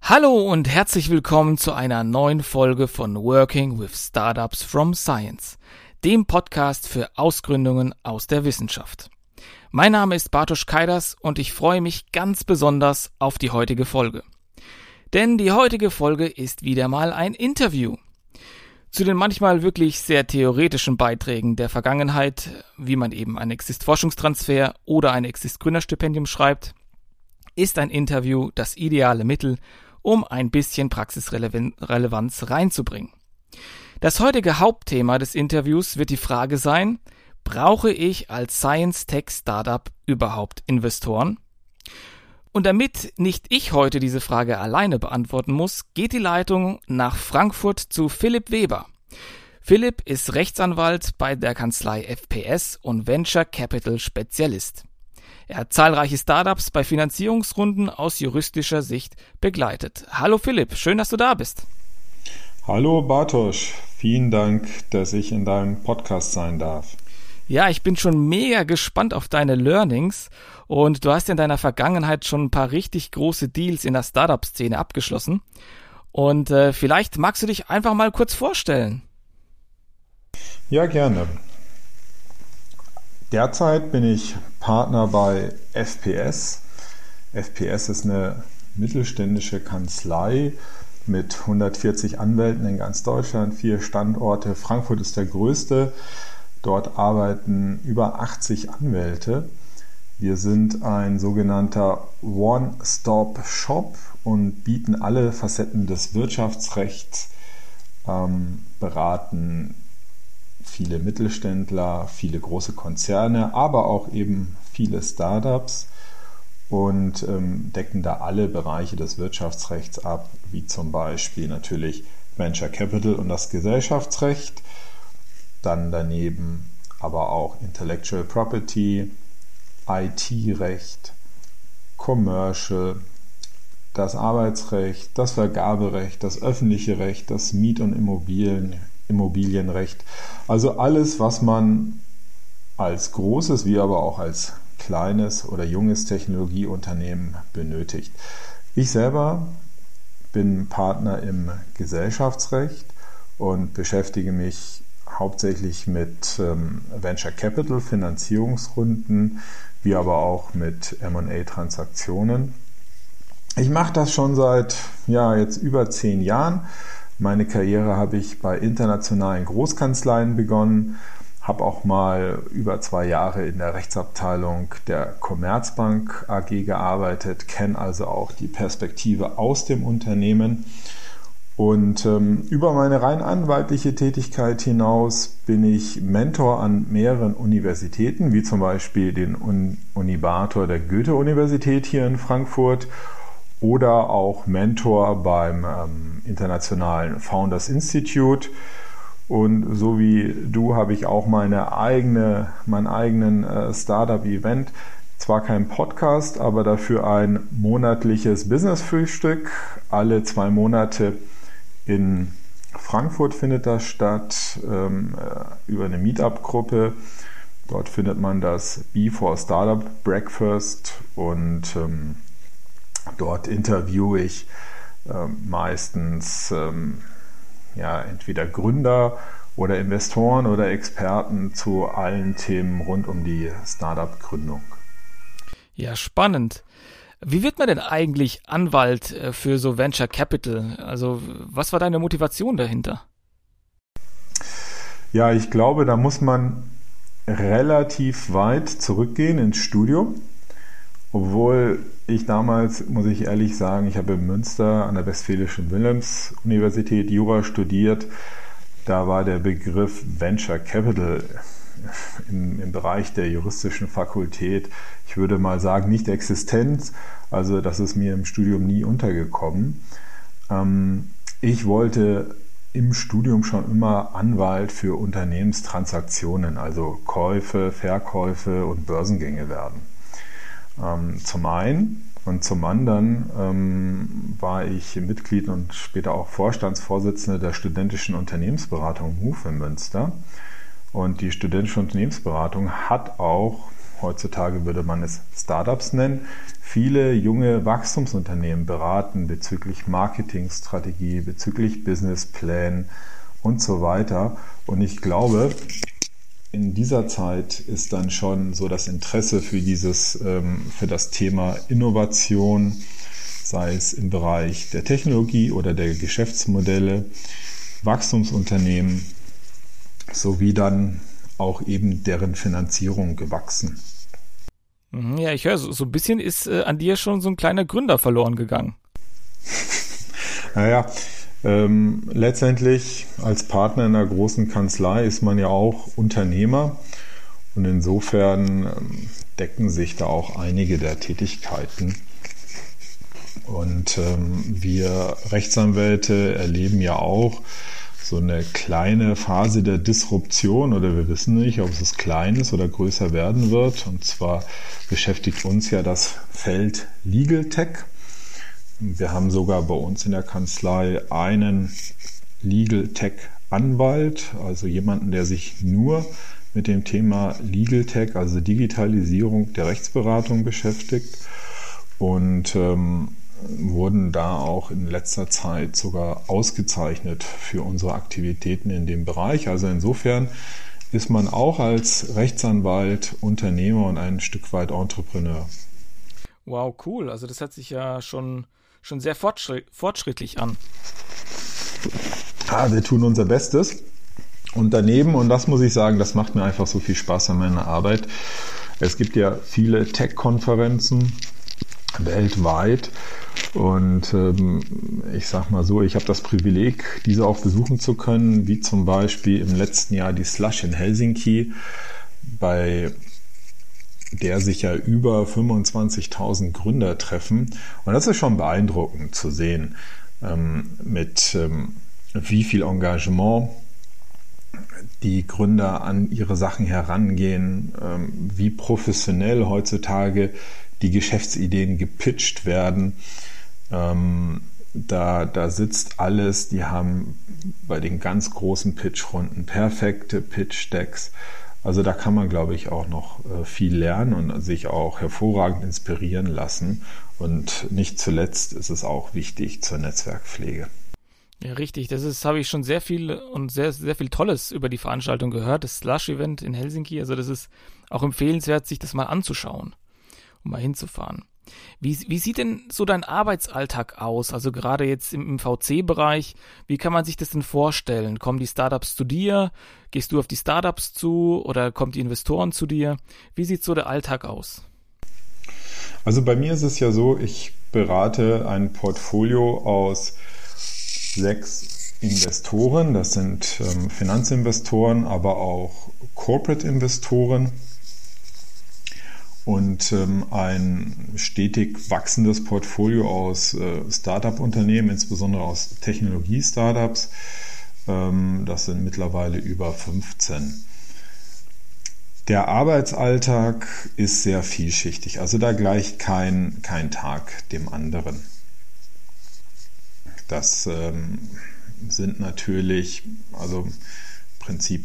Hallo und herzlich willkommen zu einer neuen Folge von Working with Startups from Science, dem Podcast für Ausgründungen aus der Wissenschaft. Mein Name ist Bartosz Kaidas und ich freue mich ganz besonders auf die heutige Folge. Denn die heutige Folge ist wieder mal ein Interview. Zu den manchmal wirklich sehr theoretischen Beiträgen der Vergangenheit, wie man eben ein Exist-Forschungstransfer oder ein Exist-Gründerstipendium schreibt, ist ein Interview das ideale Mittel, um ein bisschen Praxisrelevanz reinzubringen. Das heutige Hauptthema des Interviews wird die Frage sein, brauche ich als Science Tech Startup überhaupt Investoren? Und damit nicht ich heute diese Frage alleine beantworten muss, geht die Leitung nach Frankfurt zu Philipp Weber. Philipp ist Rechtsanwalt bei der Kanzlei FPS und Venture Capital Spezialist. Er hat zahlreiche Startups bei Finanzierungsrunden aus juristischer Sicht begleitet. Hallo Philipp, schön, dass du da bist. Hallo Bartosz, vielen Dank, dass ich in deinem Podcast sein darf. Ja, ich bin schon mega gespannt auf deine Learnings und du hast in deiner Vergangenheit schon ein paar richtig große Deals in der Startup-Szene abgeschlossen. Und äh, vielleicht magst du dich einfach mal kurz vorstellen. Ja, gerne. Derzeit bin ich Partner bei FPS. FPS ist eine mittelständische Kanzlei mit 140 Anwälten in ganz Deutschland, vier Standorte. Frankfurt ist der größte. Dort arbeiten über 80 Anwälte. Wir sind ein sogenannter One-Stop-Shop und bieten alle Facetten des Wirtschaftsrechts, ähm, beraten viele Mittelständler, viele große Konzerne, aber auch eben viele Startups und ähm, decken da alle Bereiche des Wirtschaftsrechts ab, wie zum Beispiel natürlich Venture Capital und das Gesellschaftsrecht, dann daneben aber auch Intellectual Property, IT-Recht, Commercial, das Arbeitsrecht, das Vergaberecht, das öffentliche Recht, das Miet- und Immobilien, Immobilienrecht. Also alles, was man als großes wie aber auch als kleines oder junges Technologieunternehmen benötigt. Ich selber bin Partner im Gesellschaftsrecht und beschäftige mich hauptsächlich mit ähm, Venture Capital Finanzierungsrunden, wie aber auch mit M&A Transaktionen. Ich mache das schon seit ja jetzt über zehn Jahren meine Karriere habe ich bei internationalen Großkanzleien begonnen, habe auch mal über zwei Jahre in der Rechtsabteilung der Commerzbank AG gearbeitet, kenne also auch die Perspektive aus dem Unternehmen. Und ähm, über meine rein anwaltliche Tätigkeit hinaus bin ich Mentor an mehreren Universitäten, wie zum Beispiel den Unibator der Goethe-Universität hier in Frankfurt oder auch Mentor beim ähm, internationalen Founders Institute. Und so wie du habe ich auch meine eigene, meinen eigenen äh, Startup-Event. Zwar kein Podcast, aber dafür ein monatliches Business-Frühstück. Alle zwei Monate in Frankfurt findet das statt, ähm, äh, über eine Meetup-Gruppe. Dort findet man das B4 Startup Breakfast und ähm, Dort interviewe ich äh, meistens ähm, ja, entweder Gründer oder Investoren oder Experten zu allen Themen rund um die Startup-Gründung. Ja, spannend. Wie wird man denn eigentlich Anwalt äh, für so Venture Capital? Also, was war deine Motivation dahinter? Ja, ich glaube, da muss man relativ weit zurückgehen ins Studium. Obwohl ich damals, muss ich ehrlich sagen, ich habe in Münster an der Westfälischen Wilhelms-Universität Jura studiert. Da war der Begriff Venture Capital im, im, Bereich der juristischen Fakultät, ich würde mal sagen, nicht existent. Also das ist mir im Studium nie untergekommen. Ähm, ich wollte im Studium schon immer Anwalt für Unternehmenstransaktionen, also Käufe, Verkäufe und Börsengänge werden. Ähm, zum einen, Und zum anderen ähm, war ich Mitglied und später auch Vorstandsvorsitzende der studentischen Unternehmensberatung MOVE in Münster. Und die studentische Unternehmensberatung hat auch, heutzutage würde man es Startups nennen, viele junge Wachstumsunternehmen beraten bezüglich Marketingstrategie, bezüglich Businessplan und so weiter. Und ich glaube, in dieser Zeit ist dann schon so das Interesse für dieses, ähm, für das Thema Innovation, sei es im Bereich der Technologie oder der Geschäftsmodelle, Wachstumsunternehmen sowie dann auch eben deren Finanzierung gewachsen. Mhm, ja, ich höre, so, so ein bisschen ist äh, an dir schon so ein kleiner Gründer verloren gegangen. naja, ähm, letztendlich als Partner in einer großen Kanzlei ist man ja auch Unternehmer und insofern ähm, decken sich da auch einige der Tätigkeiten. Und ähm, wir Rechtsanwälte erleben ja auch so eine kleine Phase der Disruption oder wir wissen nicht, ob es klein ist oder größer werden wird. Und zwar beschäftigt uns ja das Feld Legal Tech. Wir haben sogar bei uns in der Kanzlei einen Legal Tech Anwalt, also jemanden, der sich nur mit dem Thema Legal Tech, also Digitalisierung der Rechtsberatung beschäftigt und ähm, wurden da auch in letzter Zeit sogar ausgezeichnet für unsere Aktivitäten in dem Bereich. Also insofern ist man auch als Rechtsanwalt Unternehmer und ein Stück weit Entrepreneur. Wow, cool. Also das hat sich ja schon schon sehr fortschritt, fortschrittlich an. Ah, wir tun unser Bestes. Und daneben, und das muss ich sagen, das macht mir einfach so viel Spaß an meiner Arbeit. Es gibt ja viele Tech-Konferenzen weltweit. Und ähm, ich sag mal so, ich habe das Privileg, diese auch besuchen zu können, wie zum Beispiel im letzten Jahr die Slush in Helsinki, bei der sich ja über 25.000 Gründer treffen. Und das ist schon beeindruckend zu sehen, ähm, mit ähm, wie viel Engagement die Gründer an ihre Sachen herangehen, ähm, wie professionell heutzutage die Geschäftsideen gepitcht werden. Ähm, da, da sitzt alles, die haben bei den ganz großen Pitchrunden perfekte Pitch-Decks also da kann man, glaube ich, auch noch äh, viel lernen und sich auch hervorragend inspirieren lassen. Und nicht zuletzt ist es auch wichtig zur Netzwerkpflege. Ja, richtig. Das ist, habe ich schon sehr viel und sehr, sehr viel Tolles über die Veranstaltung gehört. Das Slush-Event in Helsinki. Also das ist auch empfehlenswert, sich das mal anzuschauen, mal hinzufahren. Wie, wie sieht denn so dein Arbeitsalltag aus? Also gerade jetzt im, im VC-Bereich, wie kann man sich das denn vorstellen? Kommen die Startups zu dir? Gehst du auf die Startups zu oder kommen die Investoren zu dir? Wie sieht so der Alltag aus? Also bei mir ist es ja so, ich berate ein Portfolio aus sechs Investoren. Das sind ähm, Finanzinvestoren, aber auch Corporate-Investoren und ähm, ein stetig wachsendes Portfolio aus äh, Startup-Unternehmen, insbesondere aus Technologie-Startups. Ähm, das sind mittlerweile über 15. Der Arbeitsalltag ist sehr vielschichtig, also da gleicht kein, kein Tag dem anderen. Das ähm, sind natürlich, also im Prinzip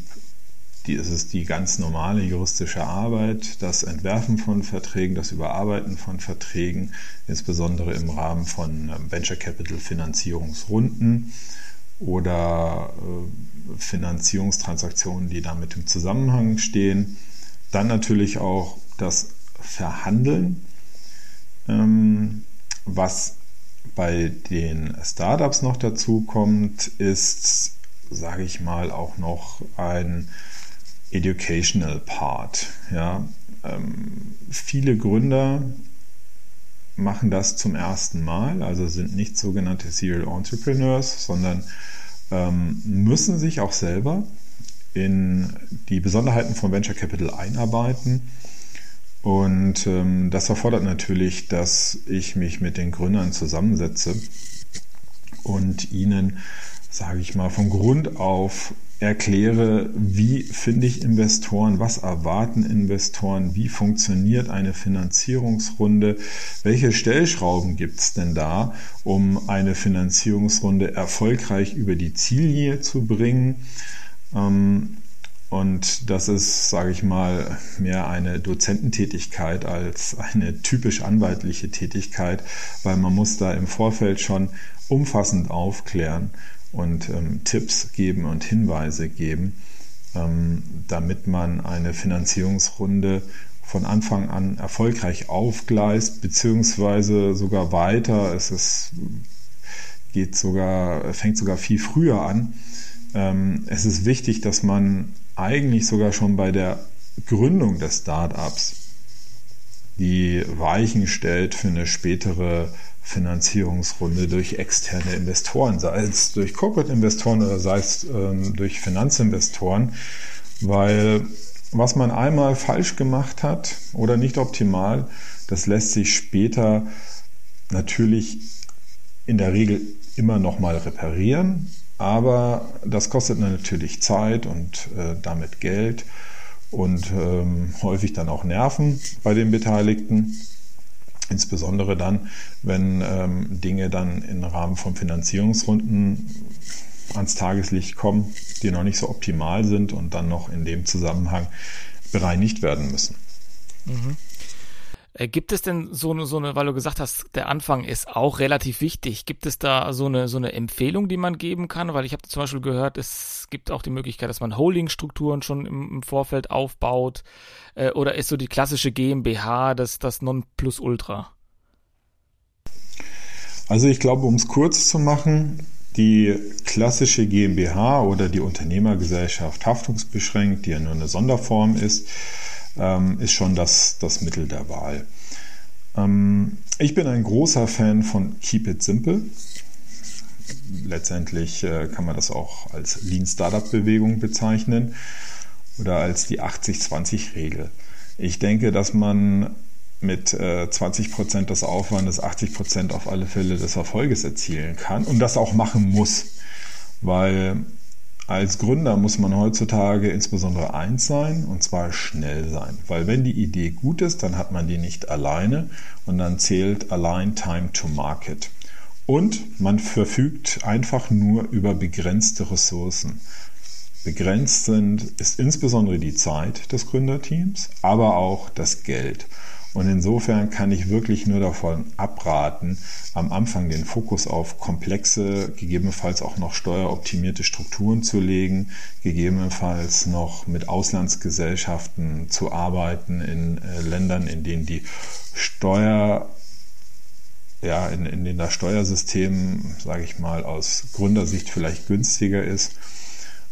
die, es ist die ganz normale juristische Arbeit, das Entwerfen von Verträgen, das Überarbeiten von Verträgen, insbesondere im Rahmen von ähm, Venture Capital Finanzierungsrunden oder äh, Finanzierungstransaktionen, die damit im Zusammenhang stehen. Dann natürlich auch das Verhandeln, ähm, was bei den Startups noch dazu kommt, ist, sage ich mal, auch noch ein Educational Part. Ja, ähm, viele Gründer machen das zum ersten Mal, also sind nicht sogenannte Serial Entrepreneurs, sondern ähm, müssen sich auch selber in die Besonderheiten von Venture Capital einarbeiten. Und ähm, das erfordert natürlich, dass ich mich mit den Gründern zusammensetze und ihnen, sage ich mal, von Grund auf erkläre, wie finde ich Investoren, was erwarten Investoren, wie funktioniert eine Finanzierungsrunde, welche Stellschrauben gibt es denn da, um eine Finanzierungsrunde erfolgreich über die Ziellinie zu bringen. Ähm, und das ist, sage ich mal, mehr eine Dozententätigkeit als eine typisch anwaltliche Tätigkeit, weil man muss da im Vorfeld schon umfassend aufklären und ähm, Tipps geben und Hinweise geben, ähm, damit man eine Finanzierungsrunde von Anfang an erfolgreich aufgleist, beziehungsweise sogar weiter. Es ist, geht sogar, fängt sogar viel früher an. Ähm, es ist wichtig, dass man eigentlich sogar schon bei der Gründung des Startups die Weichen stellt für eine spätere Finanzierungsrunde durch externe Investoren, sei es durch Corporate-Investoren oder sei es ähm, durch Finanzinvestoren, weil was man einmal falsch gemacht hat oder nicht optimal, das lässt sich später natürlich in der Regel immer noch mal reparieren, aber das kostet natürlich Zeit und äh, damit Geld und ähm, häufig dann auch Nerven bei den Beteiligten. Insbesondere dann, wenn ähm, Dinge dann im Rahmen von Finanzierungsrunden ans Tageslicht kommen, die noch nicht so optimal sind und dann noch in dem Zusammenhang bereinigt werden müssen. Mhm. Äh, gibt es denn so eine, so eine, weil du gesagt hast, der Anfang ist auch relativ wichtig. Gibt es da so eine, so eine Empfehlung, die man geben kann? Weil ich habe zum Beispiel gehört, es gibt auch die Möglichkeit, dass man Holdingstrukturen schon im, im Vorfeld aufbaut. Äh, oder ist so die klassische GmbH das, das Nonplusultra? Also ich glaube, um es kurz zu machen, die klassische GmbH oder die Unternehmergesellschaft haftungsbeschränkt, die ja nur eine Sonderform ist, ähm, ist schon das, das Mittel der Wahl. Ähm, ich bin ein großer Fan von Keep It Simple. Letztendlich äh, kann man das auch als Lean Startup Bewegung bezeichnen oder als die 80-20-Regel. Ich denke, dass man mit äh, 20 Prozent des Aufwandes 80 Prozent auf alle Fälle des Erfolges erzielen kann und das auch machen muss, weil als Gründer muss man heutzutage insbesondere eins sein, und zwar schnell sein. Weil wenn die Idee gut ist, dann hat man die nicht alleine und dann zählt allein Time to Market. Und man verfügt einfach nur über begrenzte Ressourcen. Begrenzt sind ist insbesondere die Zeit des Gründerteams, aber auch das Geld. Und insofern kann ich wirklich nur davon abraten, am Anfang den Fokus auf komplexe, gegebenenfalls auch noch steueroptimierte Strukturen zu legen, gegebenenfalls noch mit Auslandsgesellschaften zu arbeiten in äh, Ländern, in denen die Steuer ja, in, in denen das Steuersystem, sage ich mal, aus Gründersicht vielleicht günstiger ist.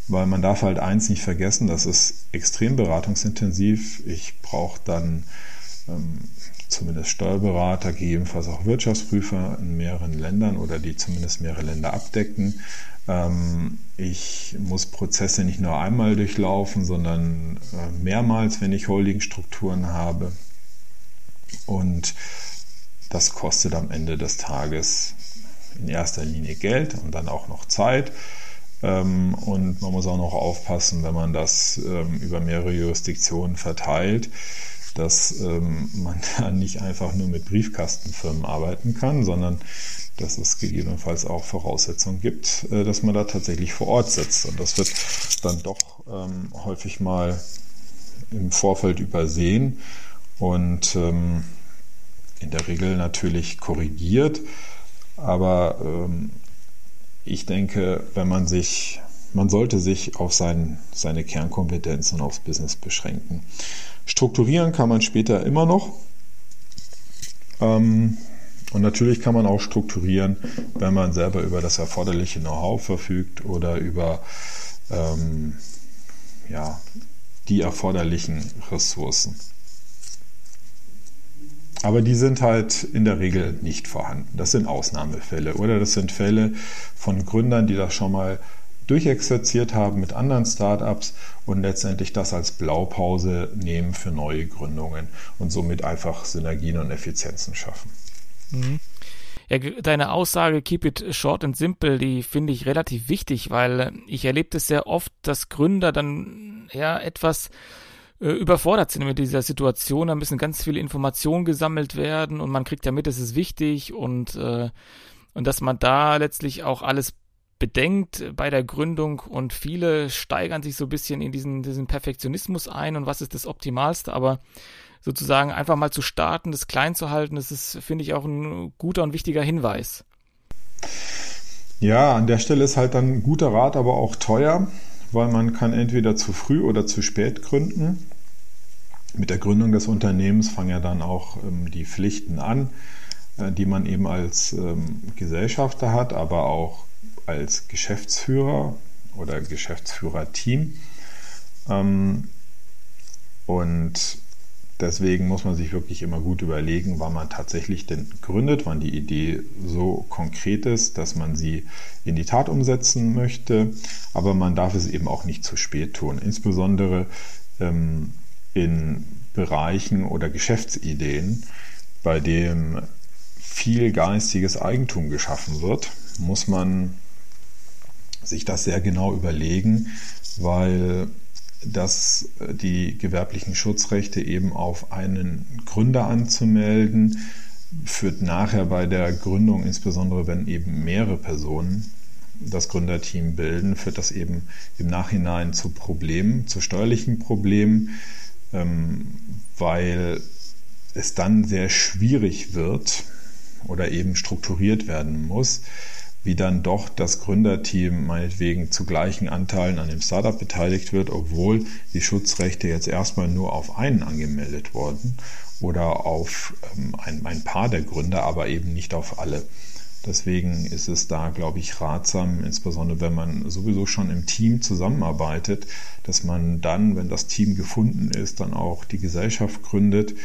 Weil man darf halt eins nicht vergessen, das ist extrem beratungsintensiv. Ich brauche dann zumindest Steuerberater, gegebenenfalls auch Wirtschaftsprüfer in mehreren Ländern oder die zumindest mehrere Länder abdecken. Ähm, ich muss Prozesse nicht nur einmal durchlaufen, sondern äh, mehrmals, wenn ich Holdingstrukturen habe. Und das kostet am Ende des Tages in erster Linie Geld und dann auch noch Zeit. Ähm, und man muss auch noch aufpassen, wenn man das über mehrere Jurisdiktionen verteilt, dass ähm, man da nicht einfach nur mit Briefkastenfirmen arbeiten kann, sondern dass es gegebenenfalls auch Voraussetzungen gibt, äh, dass man da tatsächlich vor Ort sitzt. Und das wird dann doch ähm, häufig mal im Vorfeld übersehen und ähm, in der Regel natürlich korrigiert. Aber ähm, ich denke, wenn man sich, man sollte sich auf sein, seine Kernkompetenz und aufs Business beschränken. Strukturieren kann man später immer noch. Ähm, und natürlich kann man auch strukturieren, wenn man selber über das erforderliche Know-how verfügt oder über ähm, ja, die erforderlichen Ressourcen. Aber die sind halt in der Regel nicht vorhanden. Das sind Ausnahmefälle oder das sind Fälle von Gründern, die das schon mal durchexerziert haben mit anderen Startups und letztendlich das als Blaupause nehmen für neue Gründungen und somit einfach Synergien und Effizienzen schaffen. Mhm. Ja, deine Aussage, keep it short and simple, die finde ich relativ wichtig, weil ich erlebe das sehr oft, dass Gründer dann ja etwas äh, überfordert sind mit dieser Situation. Da müssen ganz viele Informationen gesammelt werden und man kriegt ja mit, es ist wichtig und, äh, und dass man da letztlich auch alles bedenkt bei der Gründung und viele steigern sich so ein bisschen in diesen, diesen Perfektionismus ein und was ist das Optimalste, aber sozusagen einfach mal zu starten, das klein zu halten, das ist, finde ich, auch ein guter und wichtiger Hinweis. Ja, an der Stelle ist halt dann guter Rat, aber auch teuer, weil man kann entweder zu früh oder zu spät gründen. Mit der Gründung des Unternehmens fangen ja dann auch ähm, die Pflichten an, äh, die man eben als ähm, Gesellschafter hat, aber auch als Geschäftsführer oder Geschäftsführerteam. Ähm, und deswegen muss man sich wirklich immer gut überlegen, wann man tatsächlich denn gründet, wann die Idee so konkret ist, dass man sie in die Tat umsetzen möchte. Aber man darf es eben auch nicht zu spät tun. Insbesondere ähm, in Bereichen oder Geschäftsideen, bei denen viel geistiges Eigentum geschaffen wird, muss man sich das sehr genau überlegen, weil dass die gewerblichen Schutzrechte eben auf einen Gründer anzumelden, führt nachher bei der Gründung, insbesondere wenn eben mehrere Personen das Gründerteam bilden, führt das eben im Nachhinein zu Problemen, zu steuerlichen Problemen, ähm, weil es dann sehr schwierig wird oder eben strukturiert werden muss, wie dann doch das Gründerteam meinetwegen zu gleichen Anteilen an dem Startup beteiligt wird, obwohl die Schutzrechte jetzt erstmal nur auf einen angemeldet wurden oder auf ähm, ein, ein paar der Gründer, aber eben nicht auf alle. Deswegen ist es da, glaube ich, ratsam, insbesondere wenn man sowieso schon im Team zusammenarbeitet, dass man dann, wenn das Team gefunden ist, dann auch die Gesellschaft gründet,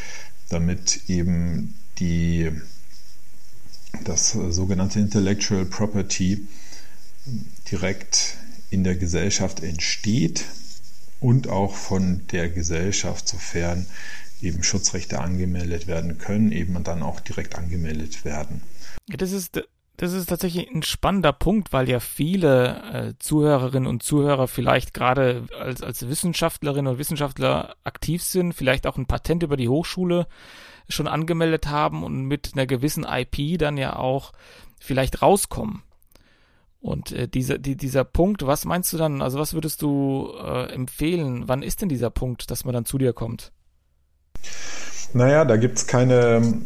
damit eben die das äh, sogenannte Intellectual Property direkt in der Gesellschaft entsteht und auch von der Gesellschaft, sofern eben Schutzrechte angemeldet werden können, eben dann auch direkt angemeldet werden. Das ist, das ist tatsächlich ein spannender Punkt, weil ja viele äh, Zuhörerinnen und Zuhörer vielleicht gerade als, als Wissenschaftlerinnen und Wissenschaftler aktiv sind, vielleicht auch ein Patent über die Hochschule schon angemeldet haben und mit einer gewissen IP dann ja auch vielleicht rauskommen. Und äh, dieser, die, dieser Punkt, was meinst du dann, also was würdest du äh, empfehlen? Wann ist denn dieser Punkt, dass man dann zu dir kommt? Naja, da gibt es keine,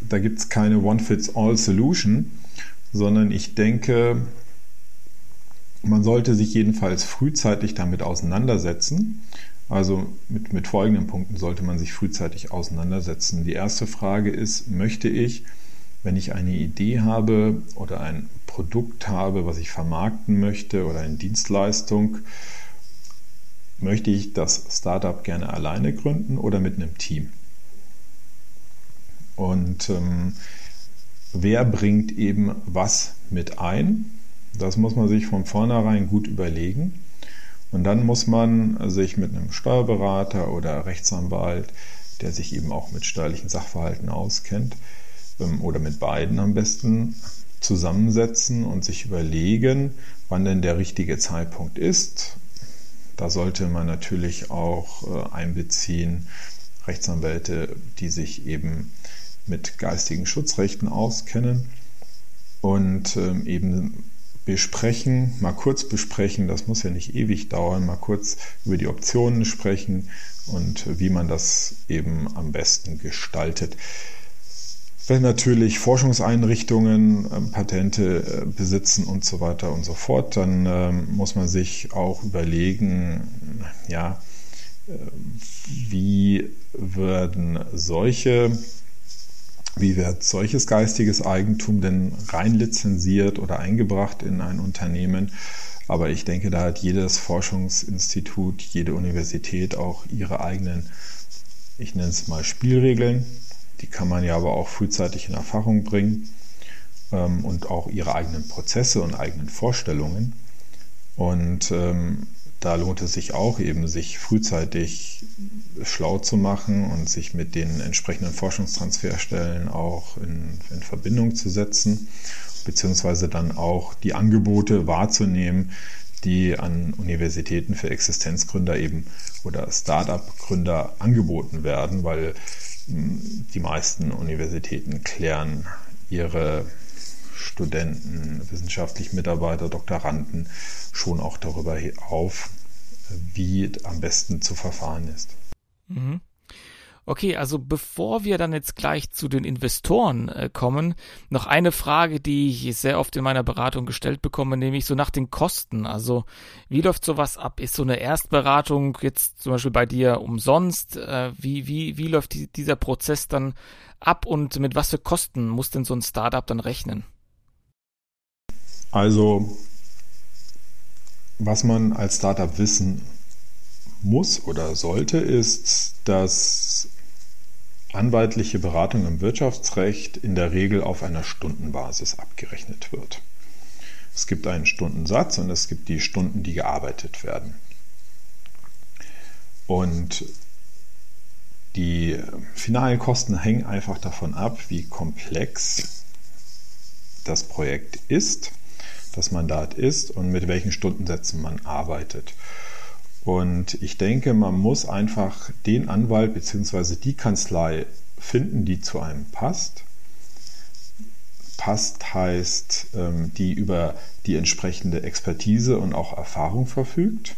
da gibt's keine One-Fits-All-Solution, sondern ich denke, man sollte sich jedenfalls frühzeitig damit auseinandersetzen also mit, mit folgenden Punkten sollte man sich frühzeitig auseinandersetzen. Die erste Frage ist, möchte ich, wenn ich eine Idee habe oder ein Produkt habe, was ich vermarkten möchte oder eine Dienstleistung, möchte ich das Startup gerne alleine gründen oder mit einem Team? Und ähm, wer bringt eben was mit ein? Das muss man sich von vornherein gut überlegen. Und dann muss man sich mit einem Steuerberater oder Rechtsanwalt, der sich eben auch mit steuerlichen Sachverhalten auskennt, ähm, oder mit beiden am besten zusammensetzen und sich überlegen, wann denn der richtige Zeitpunkt ist. Da sollte man natürlich auch äh, einbeziehen Rechtsanwälte, die sich eben mit geistigen Schutzrechten auskennen und ähm, eben besprechen, mal kurz besprechen, das muss ja nicht ewig dauern, mal kurz über die Optionen sprechen und wie man das eben am besten gestaltet. Wenn natürlich Forschungseinrichtungen ähm, Patente äh, besitzen und so weiter und so fort, dann ähm, muss man sich auch überlegen, ja, äh, wie würden solche wie wird solches geistiges Eigentum denn rein lizenziert oder eingebracht in ein Unternehmen? Aber ich denke, da hat jedes Forschungsinstitut, jede Universität auch ihre eigenen, ich nenne es mal Spielregeln. Die kann man ja aber auch frühzeitig in Erfahrung bringen ähm, und auch ihre eigenen Prozesse und eigenen Vorstellungen. Und ähm, da lohnt es sich auch eben, sich frühzeitig schlau zu machen und sich mit den entsprechenden Forschungstransferstellen auch in, in Verbindung zu setzen, beziehungsweise dann auch die Angebote wahrzunehmen, die an Universitäten für Existenzgründer eben oder Start-up-Gründer angeboten werden, weil hm, die meisten Universitäten klären ihre Studenten, wissenschaftlichen Mitarbeiter, Doktoranden schon auch darüber auf, wie am besten zu verfahren ist. Mhm. Okay, also bevor wir dann jetzt gleich zu den Investoren äh, kommen, noch eine Frage, die ich sehr oft in meiner Beratung gestellt bekomme, nämlich so nach den Kosten. Also wie läuft sowas ab? Ist so eine Erstberatung jetzt zum Beispiel bei dir umsonst? Äh, wie, wie, wie läuft die, dieser Prozess dann ab und mit was für Kosten muss denn so ein Startup dann rechnen? Also was man als Startup wissen muss oder sollte, ist, dass anwaltliche Beratung im Wirtschaftsrecht in der Regel auf einer Stundenbasis abgerechnet wird. Es gibt einen Stundensatz und es gibt die Stunden, die gearbeitet werden. Und die finalen Kosten hängen einfach davon ab, wie komplex das Projekt ist, das Mandat ist und mit welchen Stundensätzen man arbeitet. Und ich denke, man muss einfach den Anwalt bzw. die Kanzlei finden, die zu einem passt. Passt heißt, ähm, die über die entsprechende Expertise und auch Erfahrung verfügt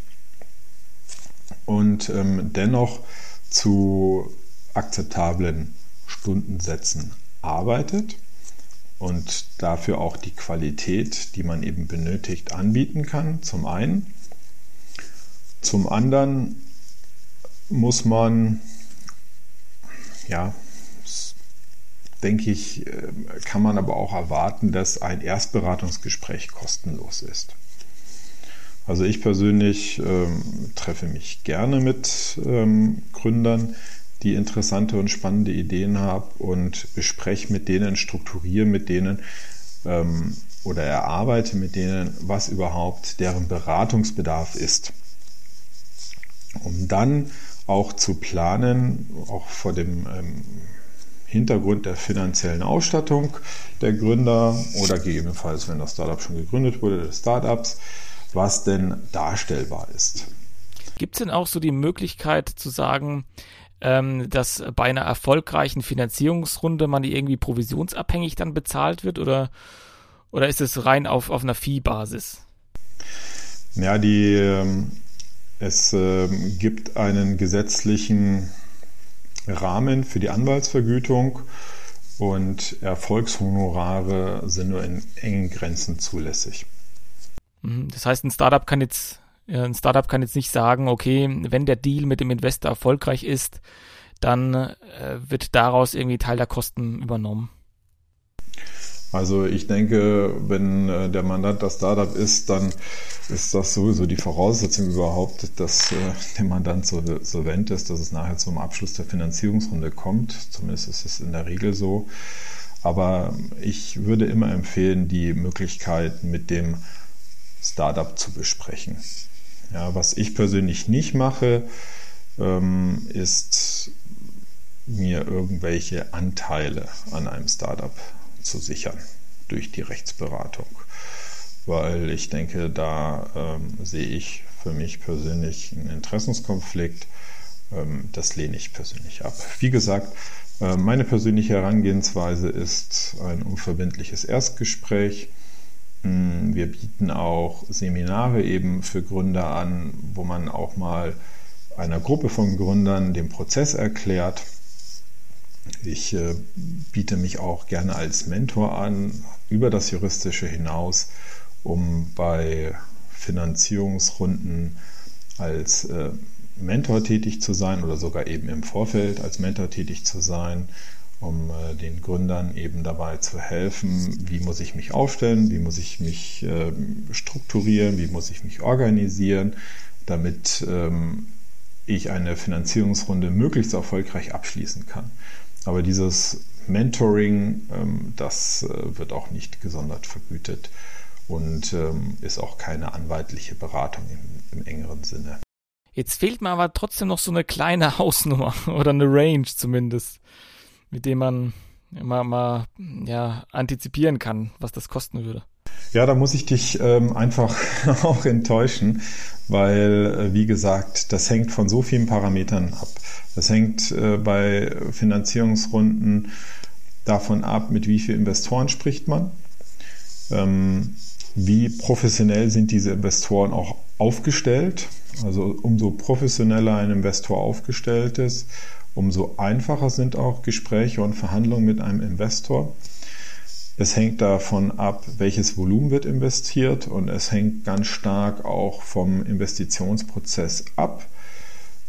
und ähm, dennoch zu akzeptablen Stundensätzen arbeitet und dafür auch die Qualität, die man eben benötigt, anbieten kann, zum einen. Zum anderen muss man, ja, denke ich, äh, kann man aber auch erwarten, dass ein Erstberatungsgespräch kostenlos ist. Also ich persönlich ähm, treffe mich gerne mit ähm, Gründern, die interessante und spannende Ideen haben und bespreche mit denen, strukturiere mit denen ähm, oder erarbeite mit denen, was überhaupt deren Beratungsbedarf ist um dann auch zu planen, auch vor dem ähm, Hintergrund der finanziellen Ausstattung der Gründer oder gegebenenfalls, wenn das Startup schon gegründet wurde, des Startups, was denn darstellbar ist. Gibt es denn auch so die Möglichkeit zu sagen, ähm, dass bei einer erfolgreichen Finanzierungsrunde man die irgendwie provisionsabhängig dann bezahlt wird oder, oder ist es rein auf, auf einer Fee-Basis? Ja, die ähm, es äh, gibt einen gesetzlichen Rahmen für die Anwaltsvergütung und Erfolgshonorare sind nur in engen Grenzen zulässig. Mhm. Das heißt, ein Startup kann jetzt ein Startup kann jetzt nicht sagen, okay, wenn der Deal mit dem Investor erfolgreich ist, dann äh, wird daraus irgendwie Teil der Kosten übernommen. Also ich denke, wenn äh, der Mandant das Startup ist, dann ist das sowieso die Voraussetzung überhaupt, dass äh, der Mandant so solvent ist, dass es nachher zum Abschluss der Finanzierungsrunde kommt. Zumindest ist es in der Regel so. Aber ich würde immer empfehlen, die Möglichkeit mit dem Startup zu besprechen. Ja, was ich persönlich nicht mache, ähm, ist mir irgendwelche Anteile an einem Startup zu sichern durch die Rechtsberatung. Weil ich denke, da ähm, sehe ich für mich persönlich einen Interessenskonflikt. Ähm, das lehne ich persönlich ab. Wie gesagt, äh, meine persönliche Herangehensweise ist ein unverbindliches Erstgespräch. Mm, wir bieten auch Seminare eben für Gründer an, wo man auch mal einer Gruppe von Gründern den Prozess erklärt. Ich äh, biete mich auch gerne als Mentor an, über das Juristische hinaus, um bei Finanzierungsrunden als äh, Mentor tätig zu sein oder sogar eben im Vorfeld als Mentor tätig zu sein, um äh, den Gründern eben dabei zu helfen, wie muss ich mich aufstellen, wie muss ich mich äh, strukturieren, wie muss ich mich organisieren, damit ähm, ich eine Finanzierungsrunde möglichst erfolgreich abschließen kann. Aber dieses Mentoring, ähm, das äh, wird auch nicht gesondert vergütet. und ähm, ist auch keine anwaltliche Beratung im, im engeren Sinne. Jetzt fehlt mir aber trotzdem noch so eine kleine Hausnummer oder eine Range zumindest, mit dem man mal, mal ja, antizipieren kann, was das kosten würde. Ja, da muss ich dich ähm, einfach auch enttäuschen, weil, äh, wie gesagt, das hängt von so vielen Parametern ab. Das hängt äh, bei Finanzierungsrunden davon ab, mit wie vielen Investoren spricht man. Ähm, wie professionell sind diese Investoren auch aufgestellt? Also umso professioneller ein Investor aufgestellt ist, umso einfacher sind auch Gespräche und Verhandlungen mit einem Investor. Es hängt davon ab, welches Volumen wird investiert und es hängt ganz stark auch vom Investitionsprozess ab.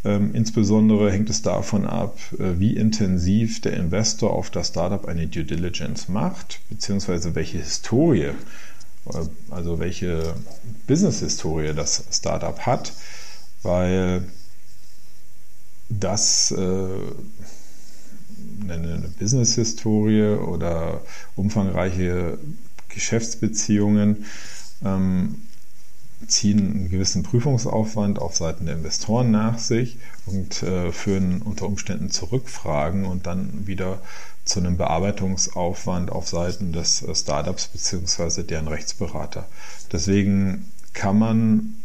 Ähm, insbesondere hängt es davon ab, äh, wie intensiv der Investor auf das Startup eine Due Diligence macht, beziehungsweise welche Historie, äh, also welche Business-Historie das Startup hat, weil das äh, eine, Business-Historie oder umfangreiche Geschäftsbeziehungen ähm, ziehen einen gewissen Prüfungsaufwand auf Seiten der Investoren nach sich und äh, führen unter Umständen zu Rückfragen und dann wieder zu einem Bearbeitungsaufwand auf Seiten des äh, Startups bzw. deren Rechtsberater. Deswegen kann man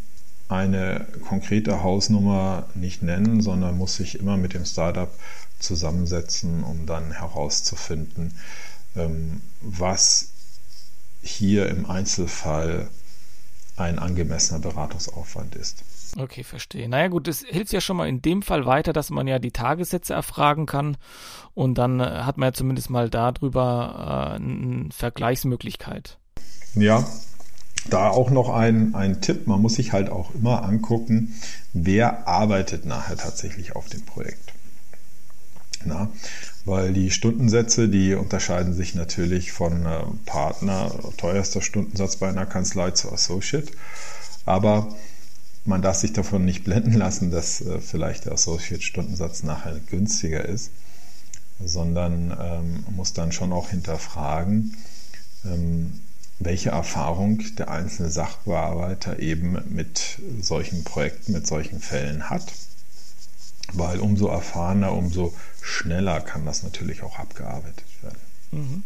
eine konkrete Hausnummer nicht nennen, sondern muss sich immer mit dem Startup zusammensetzen, um dann herauszufinden, ähm, was hier im Einzelfall ein angemessener Beratungsaufwand ist. Okay, verstehe. Naja gut, es hilft ja schon mal in dem Fall weiter, dass man ja die Tagessätze erfragen kann und dann äh, hat man ja zumindest mal darüber äh, eine Vergleichsmöglichkeit. Ja, da auch noch ein, ein Tipp, man muss sich halt auch immer angucken, wer arbeitet nachher tatsächlich auf dem Projekt. Na, weil die Stundensätze, die unterscheiden sich natürlich von äh, Partner, teuerster Stundensatz bei einer Kanzlei zu Associate. Aber man darf sich davon nicht blenden lassen, dass äh, vielleicht der Associate-Stundensatz nachher günstiger ist, sondern ähm, muss dann schon auch hinterfragen, ähm, welche Erfahrung der einzelne Sachbearbeiter eben mit solchen Projekten, mit solchen Fällen hat. Weil umso erfahrener, umso schneller kann das natürlich auch abgearbeitet werden. Mhm.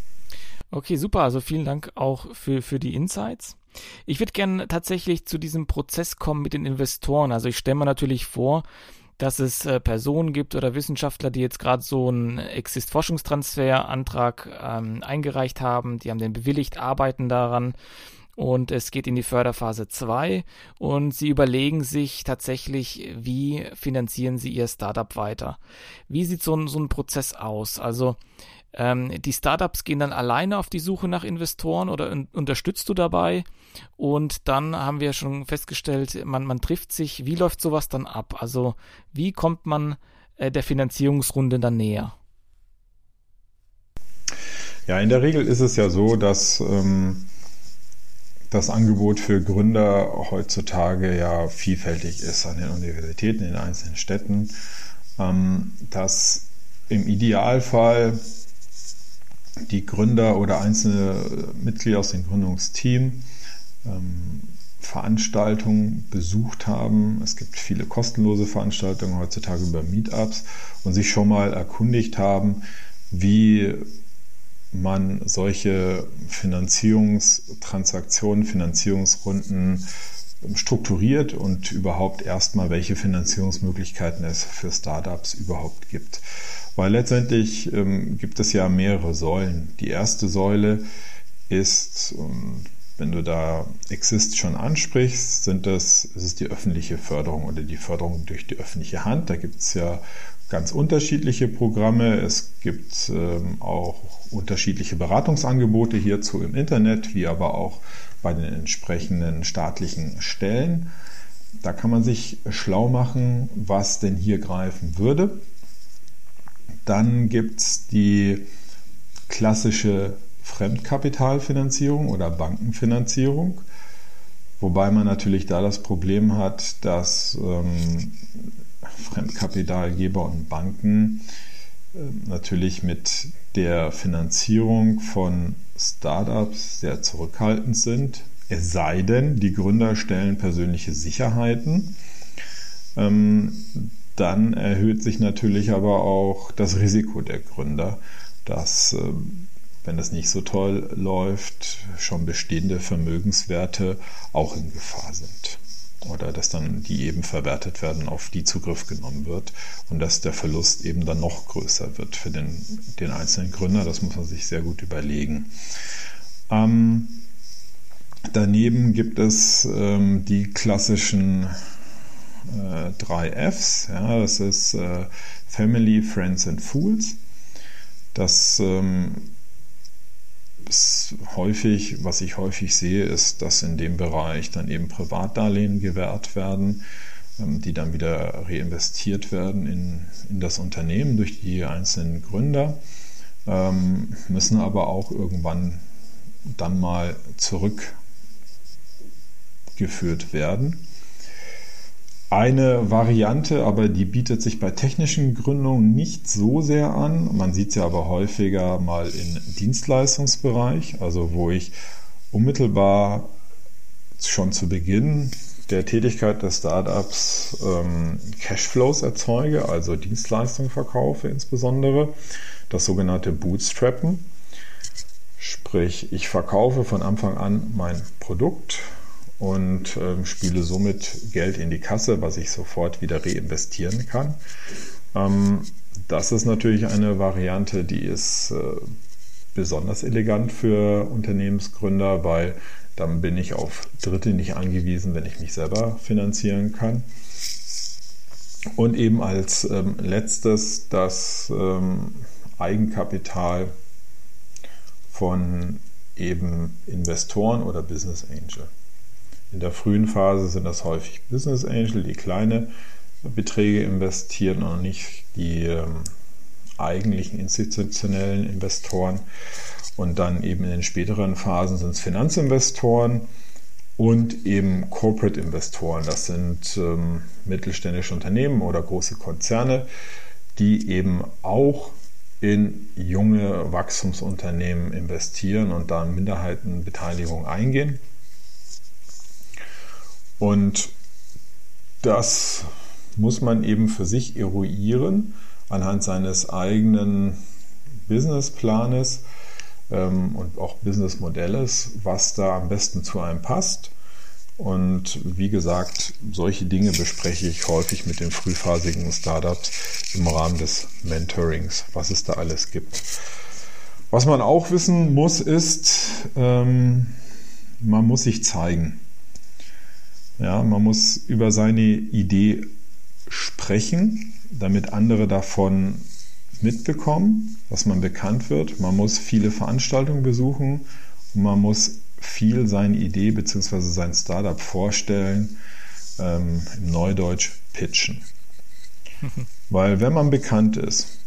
Okay, super. Also vielen Dank auch für, für die Insights. Ich würde gerne tatsächlich zu diesem Prozess kommen mit den Investoren. Also ich stelle mir natürlich vor, dass es äh, Personen gibt oder Wissenschaftler, die jetzt gerade so einen Exist-Forschungstransfer-Antrag ähm, eingereicht haben, die haben den bewilligt, arbeiten daran und es geht in die Förderphase 2 und sie überlegen sich tatsächlich, wie finanzieren sie ihr Startup weiter. Wie sieht so ein, so ein Prozess aus? Also ähm, die Startups gehen dann alleine auf die Suche nach Investoren oder un unterstützt du dabei? Und dann haben wir schon festgestellt, man, man trifft sich. Wie läuft sowas dann ab? Also wie kommt man äh, der Finanzierungsrunde dann näher? Ja, in der Regel ist es ja so, dass ähm, das Angebot für Gründer heutzutage ja vielfältig ist an den Universitäten in den einzelnen Städten, ähm, dass im Idealfall die Gründer oder einzelne Mitglieder aus dem Gründungsteam ähm, Veranstaltungen besucht haben. Es gibt viele kostenlose Veranstaltungen heutzutage über Meetups und sich schon mal erkundigt haben, wie man solche Finanzierungstransaktionen, Finanzierungsrunden strukturiert und überhaupt erstmal, welche Finanzierungsmöglichkeiten es für Startups überhaupt gibt. Weil letztendlich ähm, gibt es ja mehrere Säulen. Die erste Säule ist, wenn du da Exist schon ansprichst, sind das, das ist die öffentliche Förderung oder die Förderung durch die öffentliche Hand. Da gibt es ja ganz unterschiedliche Programme. Es gibt ähm, auch unterschiedliche Beratungsangebote hierzu im Internet, wie aber auch bei den entsprechenden staatlichen Stellen. Da kann man sich schlau machen, was denn hier greifen würde. Dann gibt es die klassische Fremdkapitalfinanzierung oder Bankenfinanzierung, wobei man natürlich da das Problem hat, dass ähm, Fremdkapitalgeber und Banken äh, natürlich mit der Finanzierung von Startups sehr zurückhaltend sind, Es sei denn, die Gründer stellen persönliche Sicherheiten. Ähm, dann erhöht sich natürlich aber auch das Risiko der Gründer, dass, ähm, wenn das nicht so toll läuft, schon bestehende Vermögenswerte auch in Gefahr sind. Oder dass dann die eben verwertet werden, auf die Zugriff genommen wird und dass der Verlust eben dann noch größer wird für den, den einzelnen Gründer. Das muss man sich sehr gut überlegen. Ähm, daneben gibt es ähm, die klassischen äh, drei Fs. Ja, das ist äh, Family, Friends and Fools. Das ähm, ist häufig, was ich häufig sehe, ist, dass in dem Bereich dann eben Privatdarlehen gewährt werden, ähm, die dann wieder reinvestiert werden in, in das Unternehmen durch die einzelnen Gründer, ähm, müssen aber auch irgendwann dann mal zurückgeführt werden. Eine Variante, aber die bietet sich bei technischen Gründungen nicht so sehr an. Man sieht sie aber häufiger mal im Dienstleistungsbereich, also wo ich unmittelbar schon zu Beginn der Tätigkeit des Startups ähm, Cashflows erzeuge, also Dienstleistungen verkaufe insbesondere, das sogenannte Bootstrappen. Sprich, ich verkaufe von Anfang an mein Produkt und ähm, spiele somit Geld in die Kasse, was ich sofort wieder reinvestieren kann. Ähm, das ist natürlich eine Variante, die ist äh, besonders elegant für Unternehmensgründer, weil dann bin ich auf Dritte nicht angewiesen, wenn ich mich selber finanzieren kann. Und eben als ähm, letztes das ähm, Eigenkapital von eben Investoren oder Business Angel. In der frühen Phase sind das häufig Business Angel, die kleine Beträge investieren und nicht die ähm, eigentlichen institutionellen Investoren. Und dann eben in den späteren Phasen sind es Finanzinvestoren und eben Corporate Investoren. Das sind ähm, mittelständische Unternehmen oder große Konzerne, die eben auch in junge Wachstumsunternehmen investieren und da Minderheitenbeteiligung eingehen. Und das muss man eben für sich eruieren anhand seines eigenen Businessplanes ähm, und auch Businessmodells, was da am besten zu einem passt. Und wie gesagt, solche Dinge bespreche ich häufig mit den frühphasigen Startups im Rahmen des Mentorings, was es da alles gibt. Was man auch wissen muss, ist, ähm, man muss sich zeigen. Ja, man muss über seine Idee sprechen, damit andere davon mitbekommen, dass man bekannt wird. Man muss viele Veranstaltungen besuchen und man muss viel seine Idee bzw. sein Startup vorstellen, ähm, im Neudeutsch pitchen. Weil wenn man bekannt ist,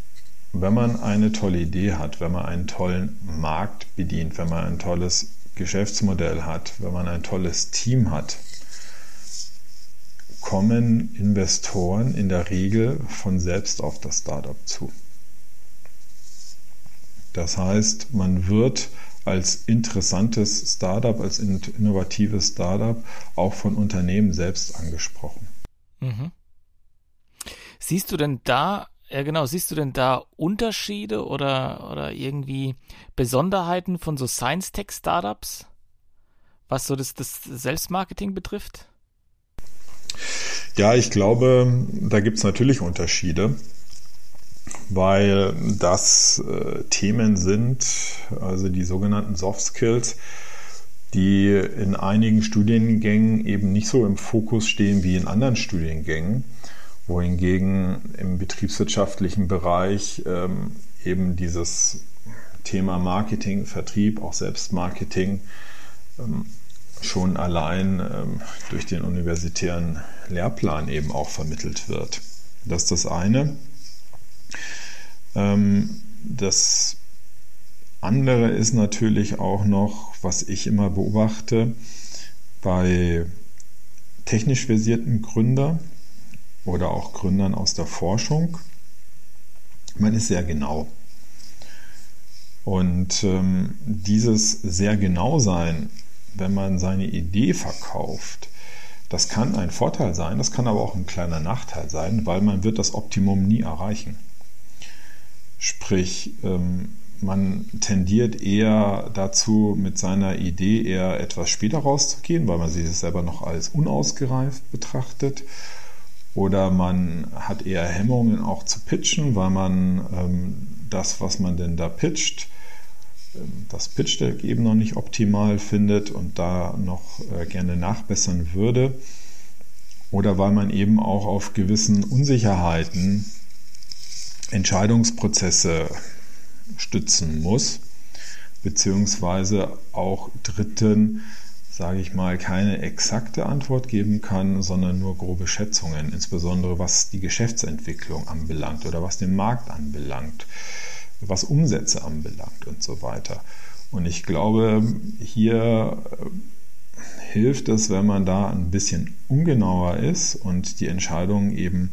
wenn man eine tolle Idee hat, wenn man einen tollen Markt bedient, wenn man ein tolles Geschäftsmodell hat, wenn man ein tolles Team hat, kommen Investoren in der Regel von selbst auf das Startup zu. Das heißt, man wird als interessantes Startup, als innovatives Startup auch von Unternehmen selbst angesprochen. Mhm. Siehst du denn da, ja genau, siehst du denn da Unterschiede oder, oder irgendwie Besonderheiten von so Science-Tech-Startups, was so das, das Selbstmarketing betrifft? Ja, ich glaube, da gibt es natürlich Unterschiede, weil das äh, Themen sind, also die sogenannten Soft Skills, die in einigen Studiengängen eben nicht so im Fokus stehen wie in anderen Studiengängen, wohingegen im betriebswirtschaftlichen Bereich ähm, eben dieses Thema Marketing, Vertrieb, auch Selbstmarketing ähm, schon allein ähm, durch den universitären Lehrplan eben auch vermittelt wird. Das ist das eine. Ähm, das andere ist natürlich auch noch, was ich immer beobachte, bei technisch versierten Gründern oder auch Gründern aus der Forschung. Man ist sehr genau. Und ähm, dieses sehr genau sein wenn man seine Idee verkauft, das kann ein Vorteil sein, das kann aber auch ein kleiner Nachteil sein, weil man wird das Optimum nie erreichen. Sprich, ähm, man tendiert eher dazu, mit seiner Idee eher etwas später rauszugehen, weil man sich selber noch als unausgereift betrachtet. Oder man hat eher Hemmungen auch zu pitchen, weil man ähm, das, was man denn da pitcht, das Pitch-Deck eben noch nicht optimal findet und da noch äh, gerne nachbessern würde. Oder weil man eben auch auf gewissen Unsicherheiten Entscheidungsprozesse stützen muss, beziehungsweise auch Dritten, sage ich mal, keine exakte Antwort geben kann, sondern nur grobe Schätzungen, insbesondere was die Geschäftsentwicklung anbelangt oder was den Markt anbelangt, was Umsätze anbelangt und so weiter. Und ich glaube, hier äh, hilft es, wenn man da ein bisschen ungenauer ist und die Entscheidung eben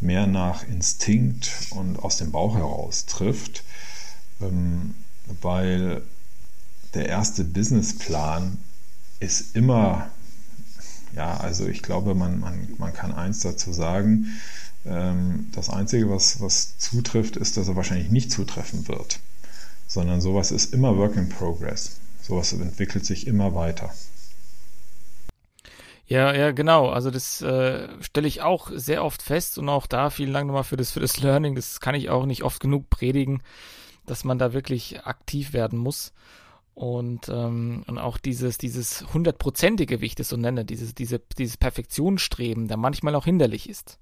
mehr nach Instinkt und aus dem Bauch heraus trifft, ähm, weil der erste Businessplan ist immer, ja, also ich glaube, man, man, man kann eins dazu sagen, das Einzige, was, was zutrifft, ist, dass er wahrscheinlich nicht zutreffen wird, sondern sowas ist immer Work in Progress. Sowas entwickelt sich immer weiter. Ja, ja, genau. Also das äh, stelle ich auch sehr oft fest und auch da vielen Dank nochmal für das, für das Learning. Das kann ich auch nicht oft genug predigen, dass man da wirklich aktiv werden muss. Und, ähm, und auch dieses, dieses hundertprozentige, wie ich das so nenne, dieses, diese, dieses Perfektionsstreben, der manchmal auch hinderlich ist.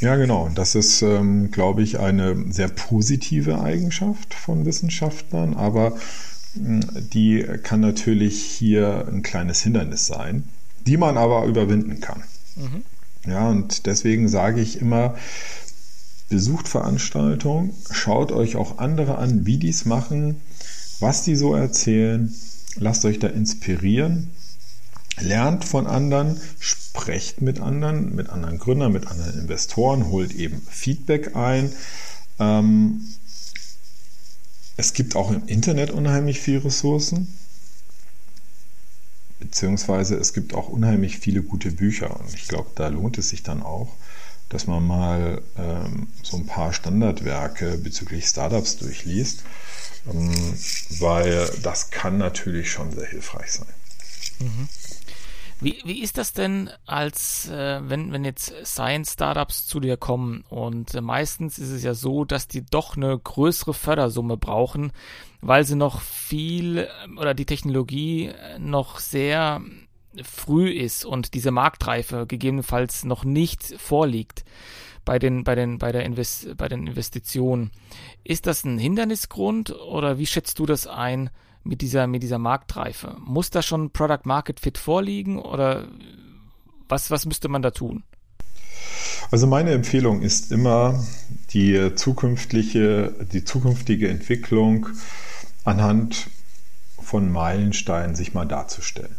Ja, genau. Das ist, ähm, glaube ich, eine sehr positive Eigenschaft von Wissenschaftlern, aber die kann natürlich hier ein kleines Hindernis sein die man aber überwinden kann. Mhm. Ja, und deswegen sage ich immer, besucht Veranstaltungen, schaut euch auch andere an, wie die es machen, was die so erzählen, lasst euch da inspirieren, lernt von anderen, sprecht mit anderen, mit anderen Gründern, mit anderen Investoren, holt eben Feedback ein. Ähm, es gibt auch im Internet unheimlich viele Ressourcen beziehungsweise es gibt auch unheimlich viele gute Bücher und ich glaube, da lohnt es sich dann auch, dass man mal ähm, so ein paar Standardwerke bezüglich Startups durchliest, ähm, weil das kann natürlich schon sehr hilfreich sein. Mhm. Wie, wie ist das denn, als äh, wenn, wenn jetzt Science-Startups zu dir kommen und äh, meistens ist es ja so, dass die doch eine größere Fördersumme brauchen, weil sie noch viel äh, oder die Technologie äh, noch sehr früh ist und diese Marktreife gegebenenfalls noch nicht vorliegt bei den, bei den, bei der Invest, bei den Investitionen. Ist das ein Hindernisgrund oder wie schätzt du das ein? mit dieser, mit dieser Marktreife? Muss da schon Product Market Fit vorliegen oder was, was müsste man da tun? Also meine Empfehlung ist immer, die zukünftige, die zukünftige Entwicklung anhand von Meilensteinen sich mal darzustellen.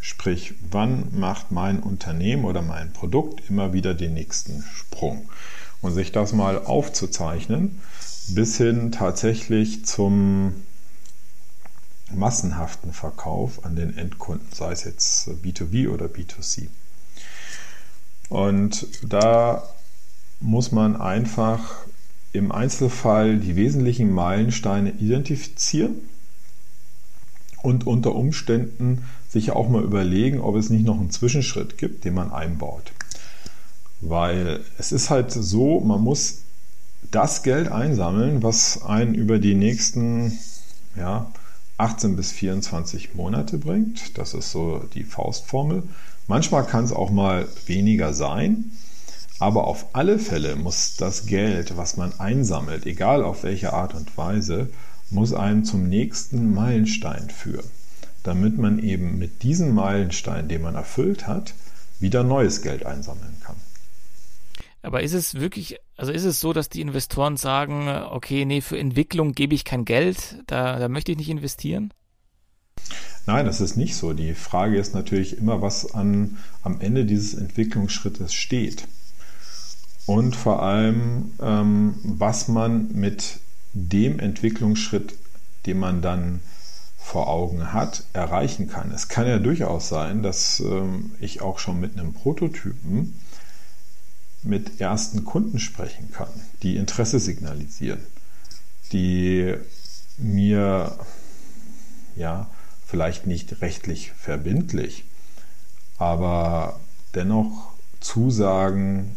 Sprich, wann macht mein Unternehmen oder mein Produkt immer wieder den nächsten Sprung? Und sich das mal aufzuzeichnen, bis hin tatsächlich zum massenhaften Verkauf an den Endkunden, sei es jetzt B2B oder B2C. Und da muss man einfach im Einzelfall die wesentlichen Meilensteine identifizieren und unter Umständen sich auch mal überlegen, ob es nicht noch einen Zwischenschritt gibt, den man einbaut. Weil es ist halt so, man muss das Geld einsammeln, was einen über die nächsten ja, 18 bis 24 Monate bringt. Das ist so die Faustformel. Manchmal kann es auch mal weniger sein, aber auf alle Fälle muss das Geld, was man einsammelt, egal auf welche Art und Weise, muss einen zum nächsten Meilenstein führen, damit man eben mit diesem Meilenstein, den man erfüllt hat, wieder neues Geld einsammeln kann. Aber ist es wirklich, also ist es so, dass die Investoren sagen, okay, nee, für Entwicklung gebe ich kein Geld, da, da möchte ich nicht investieren? Nein, das ist nicht so. Die Frage ist natürlich immer, was an, am Ende dieses Entwicklungsschrittes steht. Und vor allem, ähm, was man mit dem Entwicklungsschritt, den man dann vor Augen hat, erreichen kann. Es kann ja durchaus sein, dass ähm, ich auch schon mit einem Prototypen mit ersten Kunden sprechen kann, die Interesse signalisieren, die mir ja vielleicht nicht rechtlich verbindlich, aber dennoch zusagen,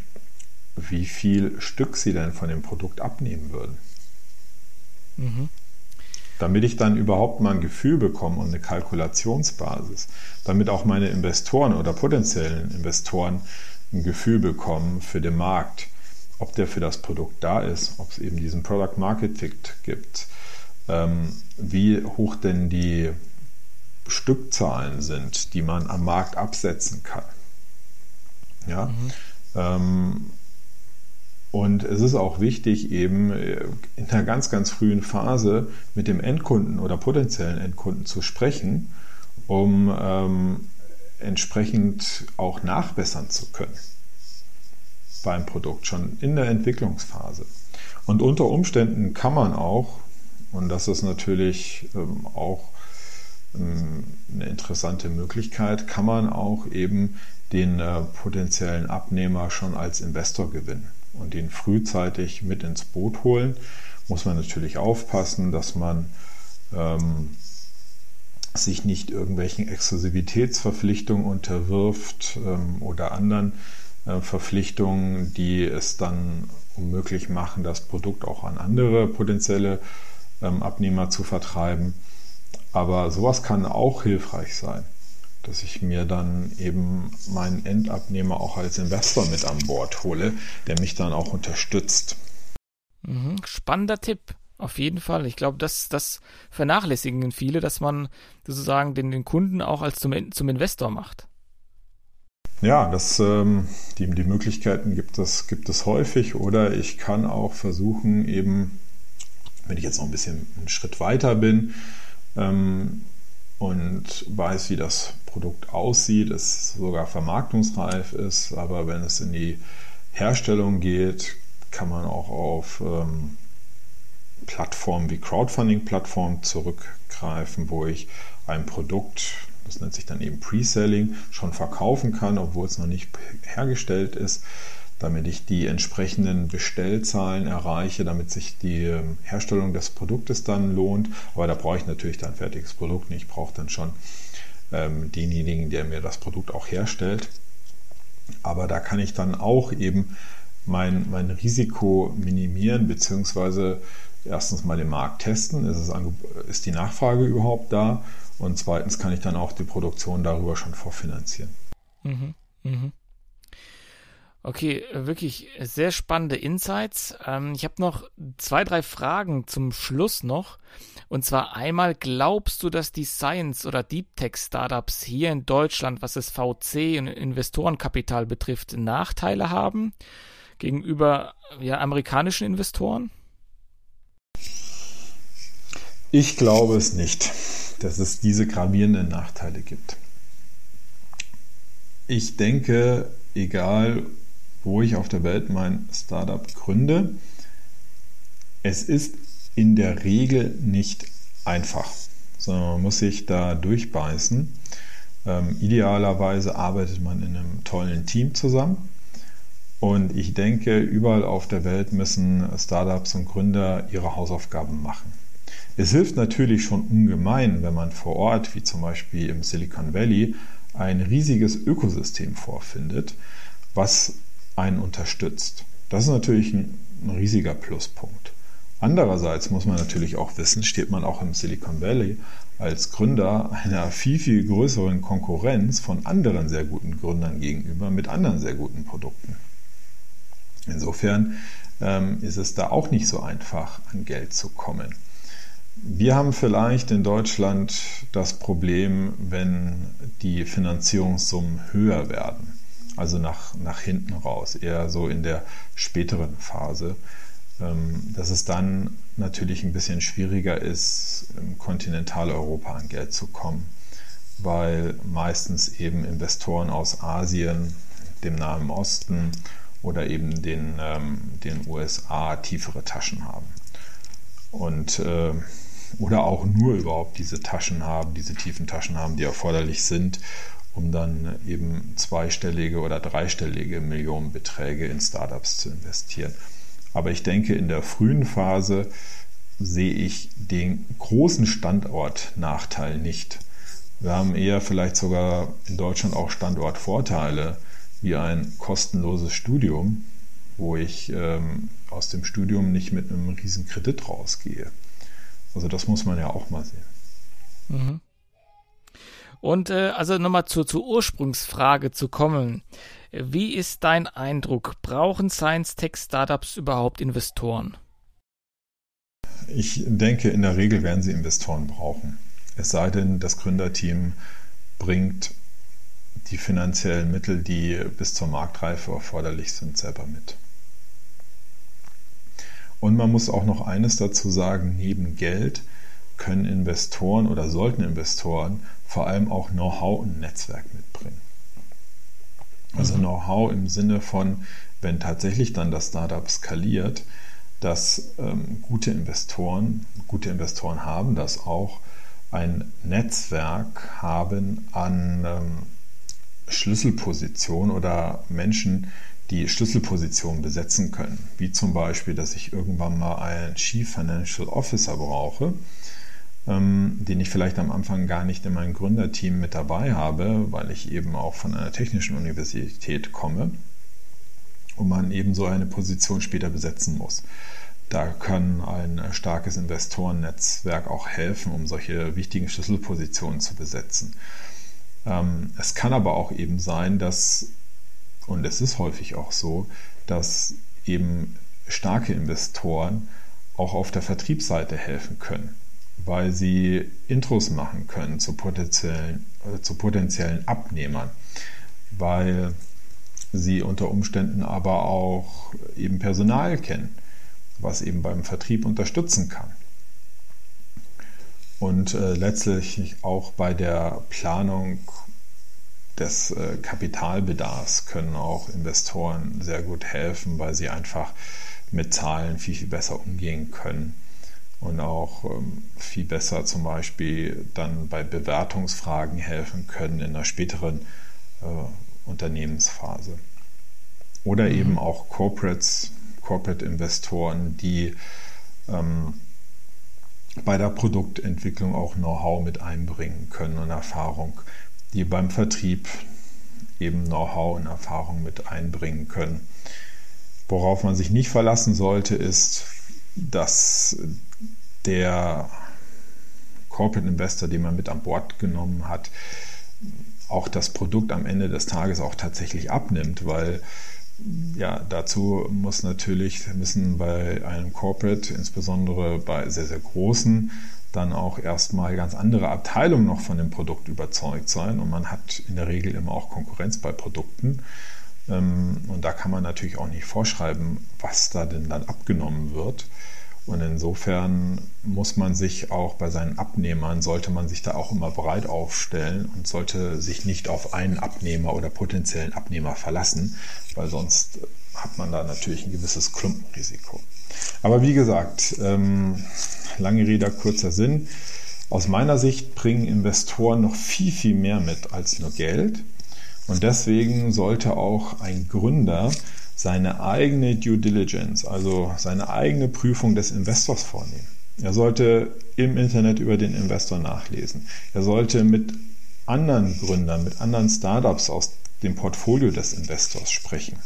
wie viel Stück sie denn von dem Produkt abnehmen würden. Mhm. Damit ich dann überhaupt mal ein Gefühl bekomme und eine Kalkulationsbasis, damit auch meine Investoren oder potenziellen Investoren ein Gefühl bekommen für den Markt, ob der für das Produkt da ist, ob es eben diesen Product Market Fit gibt, ähm, wie hoch denn die Stückzahlen sind, die man am Markt absetzen kann. Ja. Mhm. Ähm, und es ist auch wichtig, eben äh, in einer ganz, ganz frühen Phase mit dem Endkunden oder potenziellen Endkunden zu sprechen, um ähm, entsprechend auch nachbessern zu können beim Produkt, schon in der Entwicklungsphase. Und unter Umständen kann man auch, und das ist natürlich ähm, auch ähm, eine interessante Möglichkeit, kann man auch eben den äh, potenziellen Abnehmer schon als Investor gewinnen und ihn frühzeitig mit ins Boot holen. Muss man natürlich aufpassen, dass man ähm, sich nicht irgendwelchen Exklusivitätsverpflichtungen unterwirft ähm, oder anderen äh, Verpflichtungen, die es dann unmöglich machen, das Produkt auch an andere potenzielle ähm, Abnehmer zu vertreiben. Aber sowas kann auch hilfreich sein, dass ich mir dann eben meinen Endabnehmer auch als Investor mit an Bord hole, der mich dann auch unterstützt. Mhm, spannender Tipp. Auf jeden Fall. Ich glaube, das, das vernachlässigen viele, dass man sozusagen den, den Kunden auch als zum, zum Investor macht. Ja, das, ähm, die, die Möglichkeiten gibt es, gibt es häufig. Oder ich kann auch versuchen, eben, wenn ich jetzt noch ein bisschen einen Schritt weiter bin, ähm, und weiß, wie das Produkt aussieht, es sogar vermarktungsreif ist, aber wenn es in die Herstellung geht, kann man auch auf ähm, Plattformen wie Crowdfunding-Plattformen zurückgreifen, wo ich ein Produkt, das nennt sich dann eben Pre-Selling, schon verkaufen kann, obwohl es noch nicht hergestellt ist, damit ich die entsprechenden Bestellzahlen erreiche, damit sich die ähm, Herstellung des Produktes dann lohnt. Aber da brauche ich natürlich dann ein fertiges Produkt nicht. Ich brauche dann schon ähm, denjenigen, der mir das Produkt auch herstellt. Aber da kann ich dann auch eben mein, mein Risiko minimieren, beziehungsweise erstens mal den Markt testen. Ist, es, ist die Nachfrage überhaupt da? Und zweitens kann ich dann auch die Produktion darüber schon vorfinanzieren. Mhm, mh. Okay, wirklich sehr spannende Insights. Ähm, ich habe noch zwei, drei Fragen zum Schluss noch. Und zwar einmal, glaubst du, dass die Science- oder Deep Tech-Startups hier in Deutschland, was das VC und Investorenkapital betrifft, Nachteile haben gegenüber ja, amerikanischen Investoren? Ich glaube es nicht, dass es diese gravierenden Nachteile gibt. Ich denke, egal wo ich auf der Welt mein Startup gründe. Es ist in der Regel nicht einfach, sondern man muss sich da durchbeißen. Ähm, idealerweise arbeitet man in einem tollen Team zusammen. Und ich denke, überall auf der Welt müssen Startups und Gründer ihre Hausaufgaben machen. Es hilft natürlich schon ungemein, wenn man vor Ort, wie zum Beispiel im Silicon Valley, ein riesiges Ökosystem vorfindet, was einen unterstützt. Das ist natürlich ein, ein riesiger Pluspunkt. Andererseits muss man natürlich auch wissen, steht man auch im Silicon Valley als Gründer einer viel, viel größeren Konkurrenz von anderen sehr guten Gründern gegenüber mit anderen sehr guten Produkten. Insofern ähm, ist es da auch nicht so einfach, an Geld zu kommen. Wir haben vielleicht in Deutschland das Problem, wenn die Finanzierungssummen höher werden also nach, nach hinten raus, eher so in der späteren Phase, ähm, dass es dann natürlich ein bisschen schwieriger ist, im Kontinentaleuropa an Geld zu kommen, weil meistens eben Investoren aus Asien, dem Nahen Osten oder eben den, ähm, den USA tiefere Taschen haben. Und äh, oder auch nur überhaupt diese Taschen haben, diese tiefen Taschen haben, die erforderlich sind, um dann eben zweistellige oder dreistellige Millionenbeträge in Startups zu investieren. Aber ich denke, in der frühen Phase sehe ich den großen Standortnachteil nicht. Wir haben eher vielleicht sogar in Deutschland auch Standortvorteile wie ein kostenloses Studium, wo ich ähm, aus dem Studium nicht mit einem riesen Kredit rausgehe. Also das muss man ja auch mal sehen. Mhm. Und äh, also nochmal zur, zur Ursprungsfrage zu kommen. Wie ist dein Eindruck? Brauchen Science-Tech-Startups überhaupt Investoren? Ich denke, in der Regel werden sie Investoren brauchen. Es sei denn, das Gründerteam bringt die finanziellen Mittel, die bis zur Marktreife erforderlich sind, selber mit. Und man muss auch noch eines dazu sagen, neben Geld können Investoren oder sollten Investoren vor allem auch Know-how und Netzwerk mitbringen. Also mhm. Know-how im Sinne von, wenn tatsächlich dann das Startup skaliert, dass ähm, gute Investoren, gute Investoren haben das auch, ein Netzwerk haben an ähm, Schlüsselpositionen oder Menschen, die Schlüsselpositionen besetzen können. Wie zum Beispiel, dass ich irgendwann mal einen Chief Financial Officer brauche, ähm, den ich vielleicht am Anfang gar nicht in meinem Gründerteam mit dabei habe, weil ich eben auch von einer technischen Universität komme und man eben so eine Position später besetzen muss. Da kann ein starkes Investorennetzwerk auch helfen, um solche wichtigen Schlüsselpositionen zu besetzen. Ähm, es kann aber auch eben sein, dass und es ist häufig auch so, dass eben starke Investoren auch auf der Vertriebsseite helfen können, weil sie Intros machen können zu potenziellen, äh, zu potenziellen Abnehmern, weil sie unter Umständen aber auch eben Personal kennen, was eben beim Vertrieb unterstützen kann. Und äh, letztlich auch bei der Planung des äh, Kapitalbedarfs können auch Investoren sehr gut helfen, weil sie einfach mit Zahlen viel, viel besser umgehen können und auch ähm, viel besser zum Beispiel dann bei Bewertungsfragen helfen können in einer späteren äh, Unternehmensphase. Oder mhm. eben auch Corporates, Corporate-Investoren, die ähm, bei der Produktentwicklung auch Know-how mit einbringen können und Erfahrung die beim Vertrieb eben Know-how und Erfahrung mit einbringen können. Worauf man sich nicht verlassen sollte, ist, dass der Corporate Investor, den man mit an Bord genommen hat, auch das Produkt am Ende des Tages auch tatsächlich abnimmt, weil ja, dazu muss natürlich, müssen bei einem Corporate, insbesondere bei sehr, sehr großen, dann auch erstmal ganz andere Abteilungen noch von dem Produkt überzeugt sein. Und man hat in der Regel immer auch Konkurrenz bei Produkten. Ähm, und da kann man natürlich auch nicht vorschreiben, was da denn dann abgenommen wird. Und insofern muss man sich auch bei seinen Abnehmern, sollte man sich da auch immer breit aufstellen und sollte sich nicht auf einen Abnehmer oder potenziellen Abnehmer verlassen, weil sonst hat man da natürlich ein gewisses Klumpenrisiko. Aber wie gesagt, ähm, lange Rede, kurzer Sinn. Aus meiner Sicht bringen Investoren noch viel, viel mehr mit als nur Geld. Und deswegen sollte auch ein Gründer seine eigene Due Diligence, also seine eigene Prüfung des Investors vornehmen. Er sollte im Internet über den Investor nachlesen. Er sollte mit anderen Gründern, mit anderen Startups aus dem Portfolio des Investors sprechen.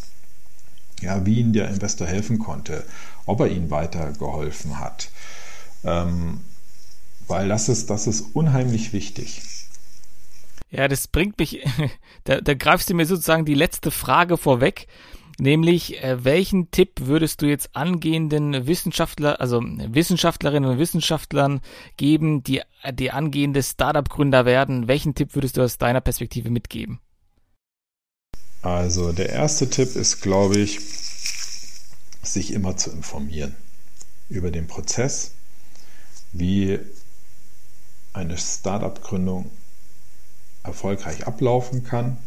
Ja, wie ihm der Investor helfen konnte, ob er ihnen weitergeholfen hat, ähm, weil das ist, das ist unheimlich wichtig. Ja, das bringt mich, da, da greifst du mir sozusagen die letzte Frage vorweg, nämlich äh, welchen Tipp würdest du jetzt angehenden Wissenschaftler, also Wissenschaftlerinnen und Wissenschaftlern geben, die, die angehende Startup-Gründer werden? Welchen Tipp würdest du aus deiner Perspektive mitgeben? Also der erste Tipp ist, glaube ich, sich immer zu informieren über den Prozess, wie eine Startup-Gründung erfolgreich ablaufen kann.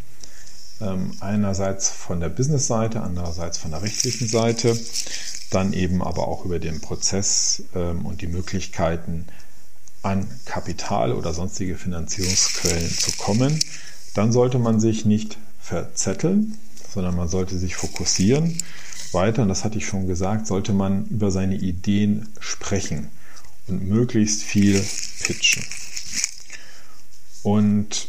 Ähm, einerseits von der Business-Seite, andererseits von der rechtlichen Seite, dann eben aber auch über den Prozess ähm, und die Möglichkeiten, an Kapital oder sonstige Finanzierungsquellen zu kommen, dann sollte man sich nicht verzetteln, sondern man sollte sich fokussieren. Weiter, und das hatte ich schon gesagt, sollte man über seine Ideen sprechen und möglichst viel pitchen. Und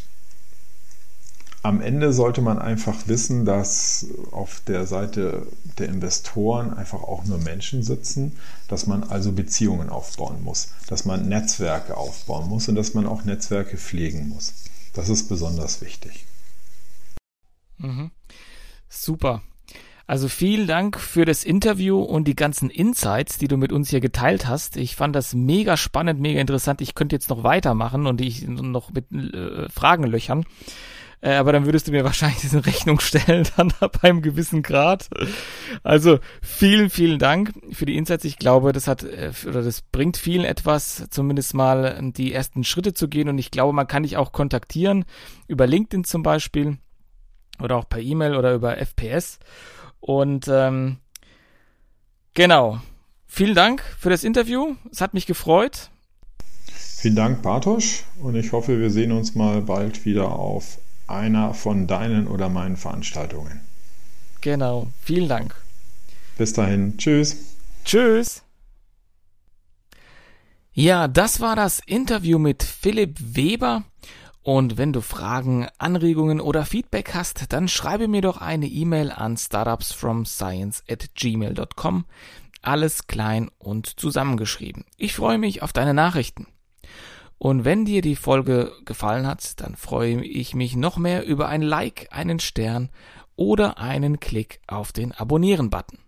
am Ende sollte man einfach wissen, dass auf der Seite der Investoren einfach auch nur Menschen sitzen, dass man also Beziehungen aufbauen muss, dass man Netzwerke aufbauen muss und dass man auch Netzwerke pflegen muss. Das ist besonders wichtig. Mhm. Super. Also vielen Dank für das Interview und die ganzen Insights, die du mit uns hier geteilt hast. Ich fand das mega spannend, mega interessant. Ich könnte jetzt noch weitermachen und dich noch mit äh, Fragen löchern. Äh, aber dann würdest du mir wahrscheinlich diese Rechnung stellen, dann ab einem gewissen Grad. Also vielen, vielen Dank für die Insights. Ich glaube, das hat äh, oder das bringt vielen etwas, zumindest mal die ersten Schritte zu gehen. Und ich glaube, man kann dich auch kontaktieren über LinkedIn zum Beispiel oder auch per E-Mail oder über FPS. Und ähm, genau. Vielen Dank für das Interview. Es hat mich gefreut. Vielen Dank, Bartosch. Und ich hoffe, wir sehen uns mal bald wieder auf einer von deinen oder meinen Veranstaltungen. Genau. Vielen Dank. Bis dahin. Tschüss. Tschüss. Ja, das war das Interview mit Philipp Weber. Und wenn du Fragen, Anregungen oder Feedback hast, dann schreibe mir doch eine E-Mail an startupsfromscience at gmail.com. Alles klein und zusammengeschrieben. Ich freue mich auf deine Nachrichten. Und wenn dir die Folge gefallen hat, dann freue ich mich noch mehr über ein Like, einen Stern oder einen Klick auf den Abonnieren-Button.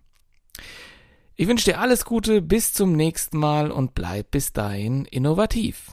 Ich wünsche dir alles Gute, bis zum nächsten Mal und bleib bis dahin innovativ.